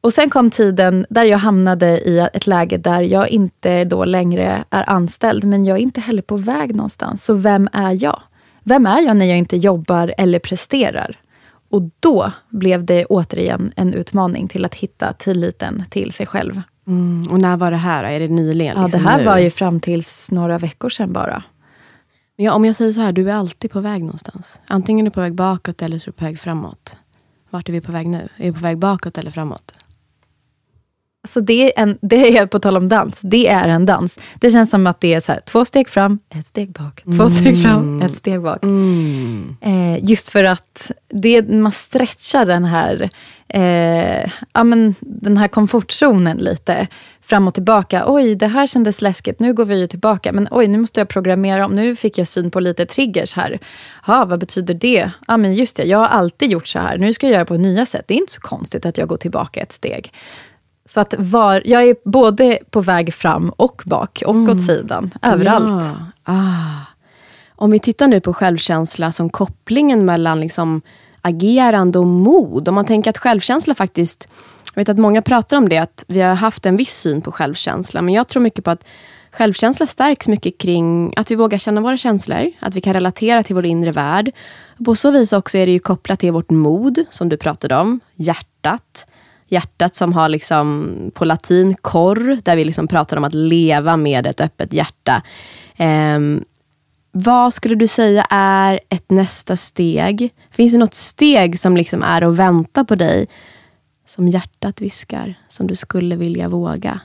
Och sen kom tiden där jag hamnade i ett läge där jag inte då längre är anställd, men jag är inte heller på väg någonstans. Så vem är jag? Vem är jag när jag inte jobbar eller presterar? Och då blev det återigen en utmaning till att hitta tilliten till sig själv. Mm. Och när var det här? Är det nyligen? Ja, liksom det här nu? var ju fram tills några veckor sedan bara. Ja, om jag säger så här, du är alltid på väg någonstans. Antingen är du på väg bakåt eller så är du på väg framåt. Vart är vi på väg nu? Är vi på väg bakåt eller framåt? Alltså det, är en, det är, på tal om dans, det är en dans. Det känns som att det är så här, två steg fram, ett steg bak. Två mm. steg fram, ett steg bak. Mm. Eh, just för att det, man stretchar den här, eh, ja, men, den här komfortzonen lite. Fram och tillbaka. Oj, det här kändes läskigt. Nu går vi tillbaka. Men oj, nu måste jag programmera om. Nu fick jag syn på lite triggers här. Ja, vad betyder det? Ja, men just det. Jag har alltid gjort så här. Nu ska jag göra på nya sätt. Det är inte så konstigt att jag går tillbaka ett steg. Så att var, jag är både på väg fram och bak och mm. åt sidan. Överallt. Ja. Ah. Om vi tittar nu på självkänsla som kopplingen mellan liksom agerande och mod. Om man tänker att självkänsla faktiskt... Jag vet att många pratar om det, att vi har haft en viss syn på självkänsla. Men jag tror mycket på att självkänsla stärks mycket kring att vi vågar känna våra känslor. Att vi kan relatera till vår inre värld. På så vis också är det ju kopplat till vårt mod, som du pratade om. Hjärtat hjärtat som har liksom på latin kor, där vi liksom pratar om att leva med ett öppet hjärta. Eh, vad skulle du säga är ett nästa steg? Finns det något steg som liksom är att vänta på dig? Som hjärtat viskar, som du skulle vilja våga?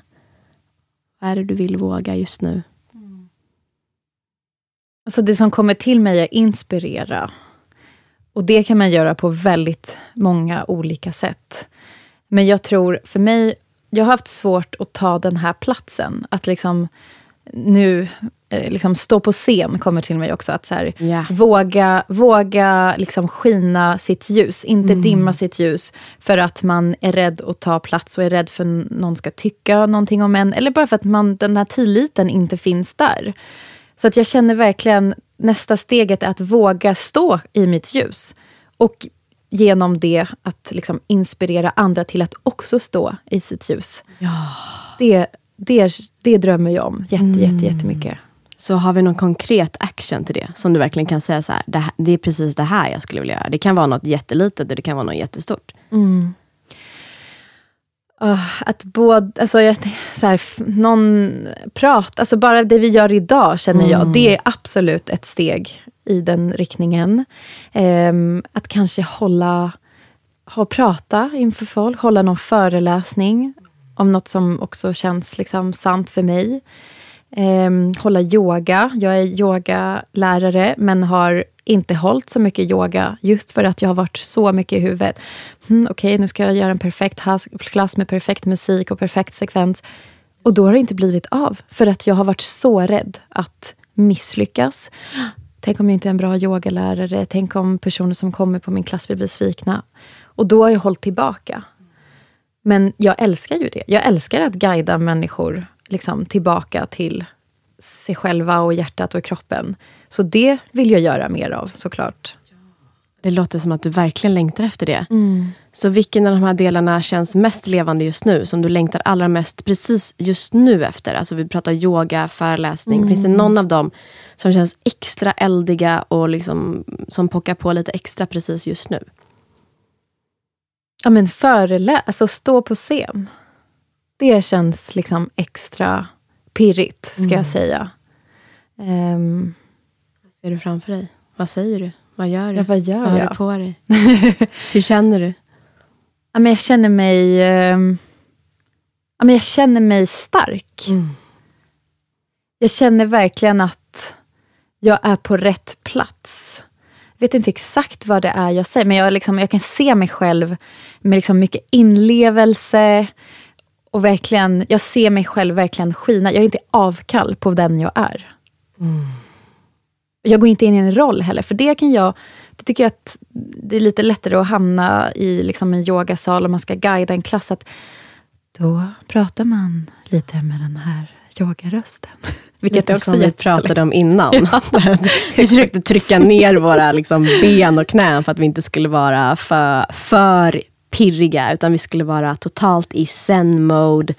Vad är det du vill våga just nu? Alltså det som kommer till mig är inspirera. Och det kan man göra på väldigt många olika sätt. Men jag tror, för mig, jag har haft svårt att ta den här platsen. Att liksom nu eh, liksom stå på scen kommer till mig också. Att så här, yeah. Våga, våga liksom skina sitt ljus, inte mm. dimma sitt ljus. För att man är rädd att ta plats och är rädd för att någon ska tycka någonting om en. Eller bara för att man, den här tilliten inte finns där. Så att jag känner verkligen, nästa steget är att våga stå i mitt ljus. Och genom det att liksom inspirera andra till att också stå i sitt ljus. Ja. Det, det, det drömmer jag om jätte, mm. jätte, jättemycket. Så har vi någon konkret action till det? Som du verkligen kan säga så här, det, det är precis det här jag skulle vilja göra. Det kan vara något jättelitet och det kan vara något jättestort. Mm. Uh, att både, alltså, jag, så här, någon prat, alltså bara det vi gör idag känner mm. jag, det är absolut ett steg i den riktningen. Um, att kanske hålla, ha, prata inför folk, hålla någon föreläsning om något som också känns liksom sant för mig. Um, hålla yoga. Jag är yogalärare, men har inte hållit så mycket yoga, just för att jag har varit så mycket i huvudet. Mm, Okej, okay, nu ska jag göra en perfekt klass med perfekt musik och perfekt sekvens. Och då har det inte blivit av, för att jag har varit så rädd att misslyckas. Tänk om jag inte är en bra yogalärare? Tänk om personer som kommer på min klass blir besvikna? Och då har jag hållit tillbaka. Men jag älskar ju det. Jag älskar att guida människor liksom, tillbaka till sig själva och hjärtat och kroppen. Så det vill jag göra mer av såklart. Det låter som att du verkligen längtar efter det. Mm. Så vilken av de här delarna känns mest levande just nu? Som du längtar allra mest precis just nu efter? Alltså vi pratar yoga, föreläsning. Mm. Finns det någon av dem som känns extra eldiga och liksom, som pockar på lite extra precis just nu? Ja men förelä alltså stå på scen. Det känns liksom extra pirrigt, ska mm. jag säga. Um, ser du framför dig? Vad säger du? Vad gör du? Ja, vad gör vad har jag? du på dig? Hur känner du? Ja, men jag känner mig... Eh, ja, men jag känner mig stark. Mm. Jag känner verkligen att jag är på rätt plats. Jag vet inte exakt vad det är jag säger, men jag, liksom, jag kan se mig själv med liksom mycket inlevelse. Och verkligen, jag ser mig själv verkligen skina. Jag är inte avkall på den jag är. Jag går inte in i en roll heller, för det kan jag... Det tycker jag att det är lite lättare att hamna i liksom en yogasal och man ska guida en klass. Att då pratar man lite med den här yogarösten. Vilket Lite också som vi pratade om innan. vi försökte trycka ner våra liksom, ben och knän för att vi inte skulle vara för, för pirriga, utan vi skulle vara totalt i zen-mode,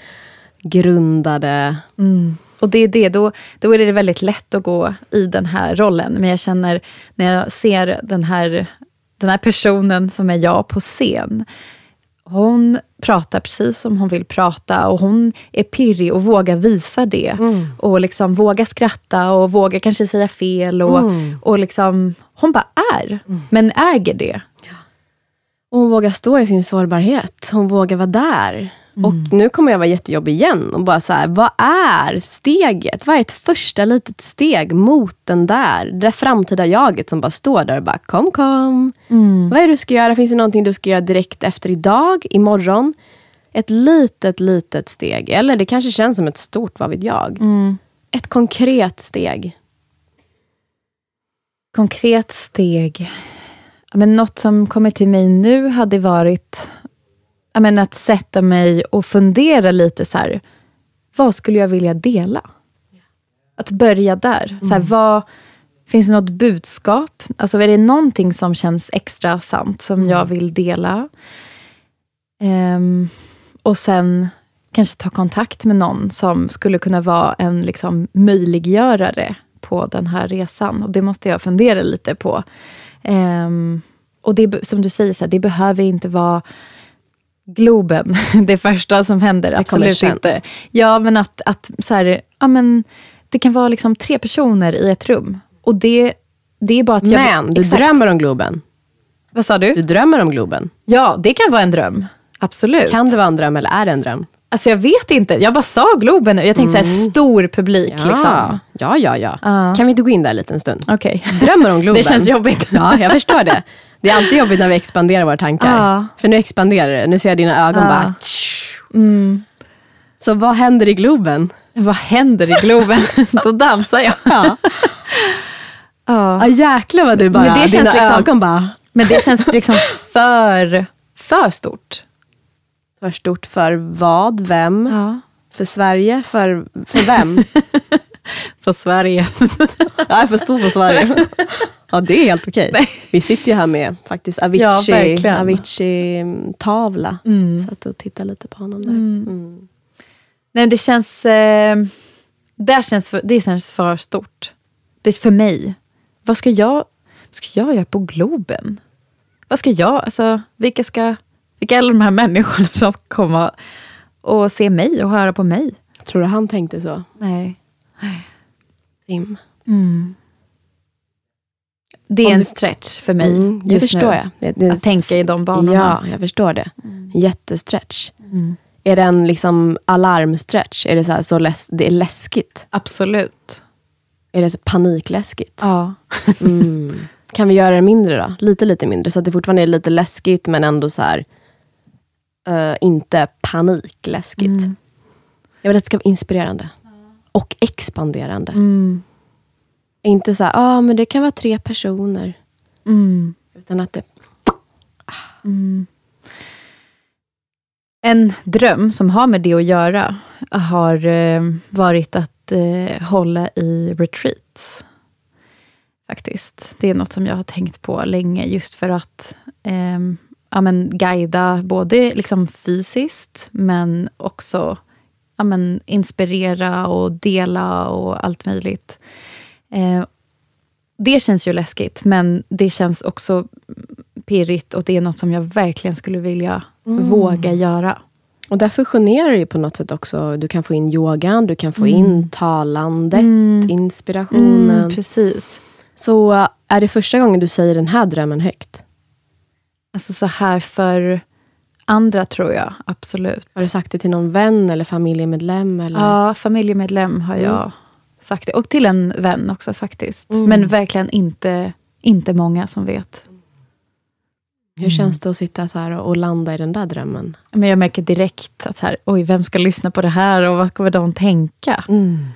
grundade. Mm. Och det är det, då, då är det väldigt lätt att gå i den här rollen. Men jag känner när jag ser den här, den här personen som är jag på scen. Hon pratar precis som hon vill prata och hon är pirrig och vågar visa det. Och liksom vågar skratta och vågar kanske säga fel. Och, Mm. och liksom, hon bara är, men äger det. Och hon vågar stå i sin sårbarhet. Hon vågar vara där. Och nu kommer jag vara jättejobbig igen och bara så här, vad är steget? Vad är ett första litet steg mot den där, det där framtida jaget som bara står där och bara kom kom. Vad är det du ska göra? Finns det någonting du ska göra direkt efter idag, imorgon? Ett litet, litet steg. Eller det kanske känns som ett stort, vad vet jag. Ett konkret steg. Konkret steg. Men något som kommer till mig nu hade varit men att sätta mig och fundera lite så här. Vad skulle jag vilja dela? Att börja där. Så här, vad, finns det något budskap? Alltså är det någonting som känns extra sant som jag vill dela? Ehm, och sen kanske ta kontakt med någon som skulle kunna vara en liksom, möjliggörare på den här resan. Och Det måste jag fundera lite på. Ehm, och det, som du säger, så här, det behöver inte vara Globen, det första som händer. Det Absolut inte. Ja, men att, att så här, ja, men, det kan vara liksom tre personer i ett rum. Och det, det är bara att jag... Men du Exakt. drömmer om Globen. Vad sa du? Du drömmer om Globen. Ja, det kan vara en dröm. Absolut. Kan det vara en dröm eller är det en dröm? Alltså jag vet inte. Jag bara sa Globen nu. Jag tänkte så här, stor publik. Mm. Ja, Liksom. ja, ja. ja. Ja. Kan vi inte gå in där en liten stund? Okej. Drömmer om Globen. Det känns jobbigt. Ja, jag förstår det. Det är alltid jobbigt när vi expanderar våra tankar. Ja. För nu expanderar det. Nu ser jag dina ögon Ja. bara... Så vad händer i Globen? Vad händer i Globen? Då dansar jag. Ja, Ja. ah, jäklar vad du bara... Men det känns dina liksom- bara... Men det känns liksom för, för stort. För stort för vad? Vem? Ja. För Sverige? För, för vem? För Sverige. ja, för stort för Sverige. Ja, det är helt okej. Vi sitter ju här med faktiskt Ja, Avicii. Avicii-tavla. Mm. Satt och tittade lite på honom där. Mm. Nej, det känns, eh, där känns för, det känns för stort. Det är för mig. Vad ska jag, ska jag göra på Globen? Vad ska jag, alltså, vilka, ska, vilka är alla de här människorna som ska komma och se mig och höra på mig? Tror du han tänkte så? Nej. Tim? Det är en stretch för mig Mm, det just förstår nu. jag. Det, det, Att tänka i de banorna. Ja, jag förstår det. Jättestretch. Mm. Är det en liksom alarmstretch? Är det så, här, så läs- det är läskigt? Absolut. Är det så panikläskigt? Ja. Mm. Kan vi göra det mindre då? Lite, lite mindre. Så att det fortfarande är lite läskigt, men ändå så här eh, inte panikläskigt. Mm. Jag vill att det ska vara inspirerande. Och expanderande. Mm. Inte så här, ah, men det kan vara tre personer. Mm. Utan att det... En dröm som har med det att göra har eh, varit att eh, hålla i retreats. Faktiskt. Det är något som jag har tänkt på länge, just för att eh, ja, men guida både liksom fysiskt, men också ja, men inspirera och dela och allt möjligt. Eh, det känns ju läskigt, men det känns också pirrigt och det är något som jag verkligen skulle vilja våga göra. Och där fusionerar det ju på något sätt också. Du kan få in yogan, du kan få in talandet, inspirationen. Mm, precis. Så är det första gången du säger den här drömmen högt? Alltså så här för andra tror jag, absolut. Har du sagt det till någon vän eller familjemedlem? Eller? Ja, familjemedlem har jag mm. Sagt det. Och till en vän också faktiskt. Mm. Men verkligen inte, inte många som vet. Hur känns det att sitta så här och landa i den där drömmen? Men jag märker direkt att så här, oj, vem ska lyssna på det här och vad kommer de tänka? Mm.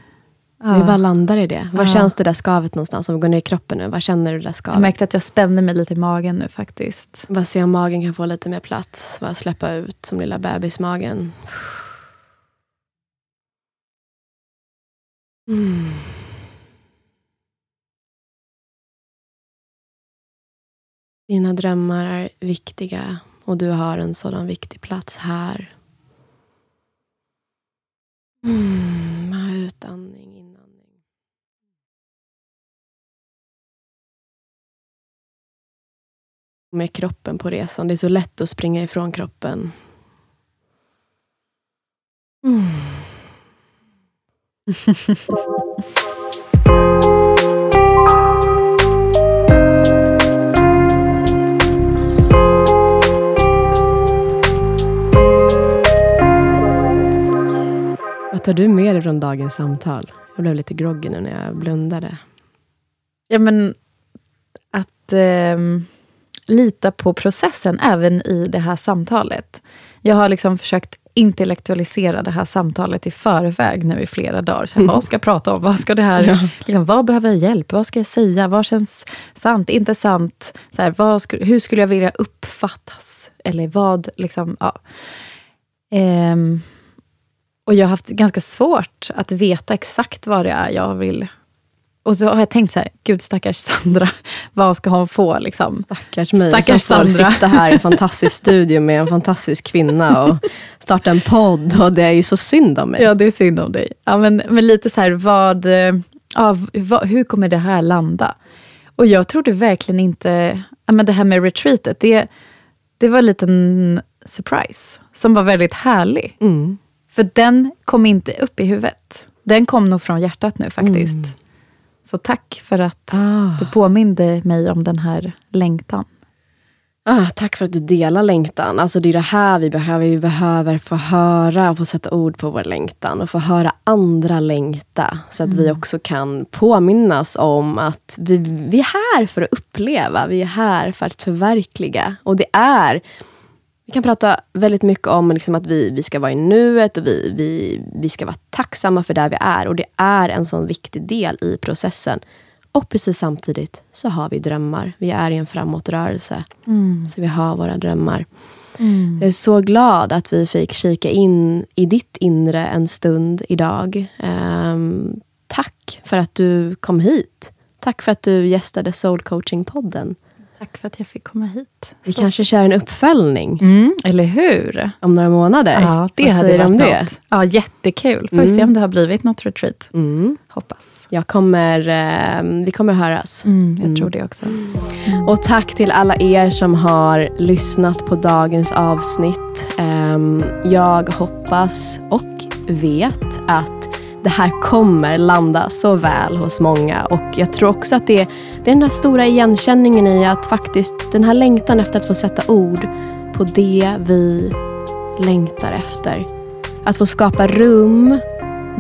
Ja. Vi bara landar i det. Var ja. känns det där skavet någonstans? Om vi går ner i kroppen nu, var känner du det där skavet? Jag märkte att jag spände mig lite i magen nu faktiskt. Bara se om magen kan få lite mer plats. Bara släppa ut som lilla bebismagen. Mm. Dina drömmar är viktiga och du har en sådan viktig plats här. Mm, utandning, inandning. Med kroppen på resan. Det är så lätt att springa ifrån kroppen. Mm. Vad tar du med dig från dagens samtal? Jag blev lite groggy nu när jag blundade. Ja, men att eh, lita på processen även i det här samtalet. Jag har liksom försökt intellektualisera det här samtalet i förväg nu i flera dagar. Så här, vad ska jag prata om? Vad ska det här... Ja. Liksom, vad behöver jag hjälp? Vad ska jag säga? Vad känns sant? Inte sant? Så här, vad hur skulle jag vilja uppfattas? Eller vad, liksom, ja. Um, och jag har haft ganska svårt att veta exakt vad det är jag vill. Och så har jag tänkt så här, gud stackars Sandra, vad ska hon få? Liksom? Stackars mig stackars som får sitta här i en fantastisk studio med en fantastisk kvinna och starta en podd. Och det är ju så synd om mig. Ja, det är synd om dig. Ja, men, men lite så här, vad, ja, vad, hur kommer det här landa? Och jag trodde verkligen inte, ja, men det här med retreatet, det, det var en liten surprise, som var väldigt härlig. Mm. För den kom inte upp i huvudet. Den kom nog från hjärtat nu faktiskt. Mm. Så tack för att ah. du påminde mig om den här längtan. Ah, tack för att du delar längtan. Alltså det är det här vi behöver. Vi behöver få höra och få sätta ord på vår längtan. Och få höra andra längta. Så att mm. vi också kan påminnas om att vi, vi är här för att uppleva. Vi är här för att förverkliga. Och det är vi kan prata väldigt mycket om liksom att vi, vi ska vara i nuet och vi, vi, vi ska vara tacksamma för där vi är. Och det är en sån viktig del i processen. Och precis samtidigt så har vi drömmar. Vi är i en framåtrörelse. Mm. Så vi har våra drömmar. Mm. Jag är så glad att vi fick kika in i ditt inre en stund idag. Um, tack för att du kom hit. Tack för att du gästade Soul Coaching-podden. Tack för att jag fick komma hit. Vi Så. kanske kör en uppföljning. Mm, eller hur? Om några månader. Ja, det Vad hade varit det? något. Ja, jättekul. Får mm. se om det har blivit något retreat. Mm. Hoppas. Jag kommer, eh, vi kommer höras. Mm, jag tror det också. Mm. Och tack till alla er som har lyssnat på dagens avsnitt. Eh, jag hoppas och vet att det här kommer landa så väl hos många. Och jag tror också att det, det är den här stora igenkänningen i att faktiskt den här längtan efter att få sätta ord på det vi längtar efter. Att få skapa rum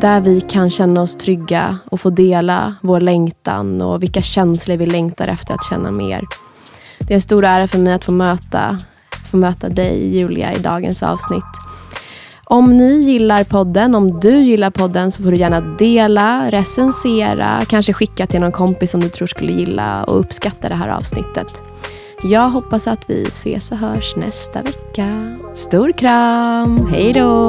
där vi kan känna oss trygga och få dela vår längtan och vilka känslor vi längtar efter att känna mer. Det är en stor ära för mig att få möta, få möta dig Julia i dagens avsnitt. Om ni gillar podden, om du gillar podden så får du gärna dela, recensera, kanske skicka till någon kompis som du tror skulle gilla och uppskatta det här avsnittet. Jag hoppas att vi ses och hörs nästa vecka. Stor kram! Hej då!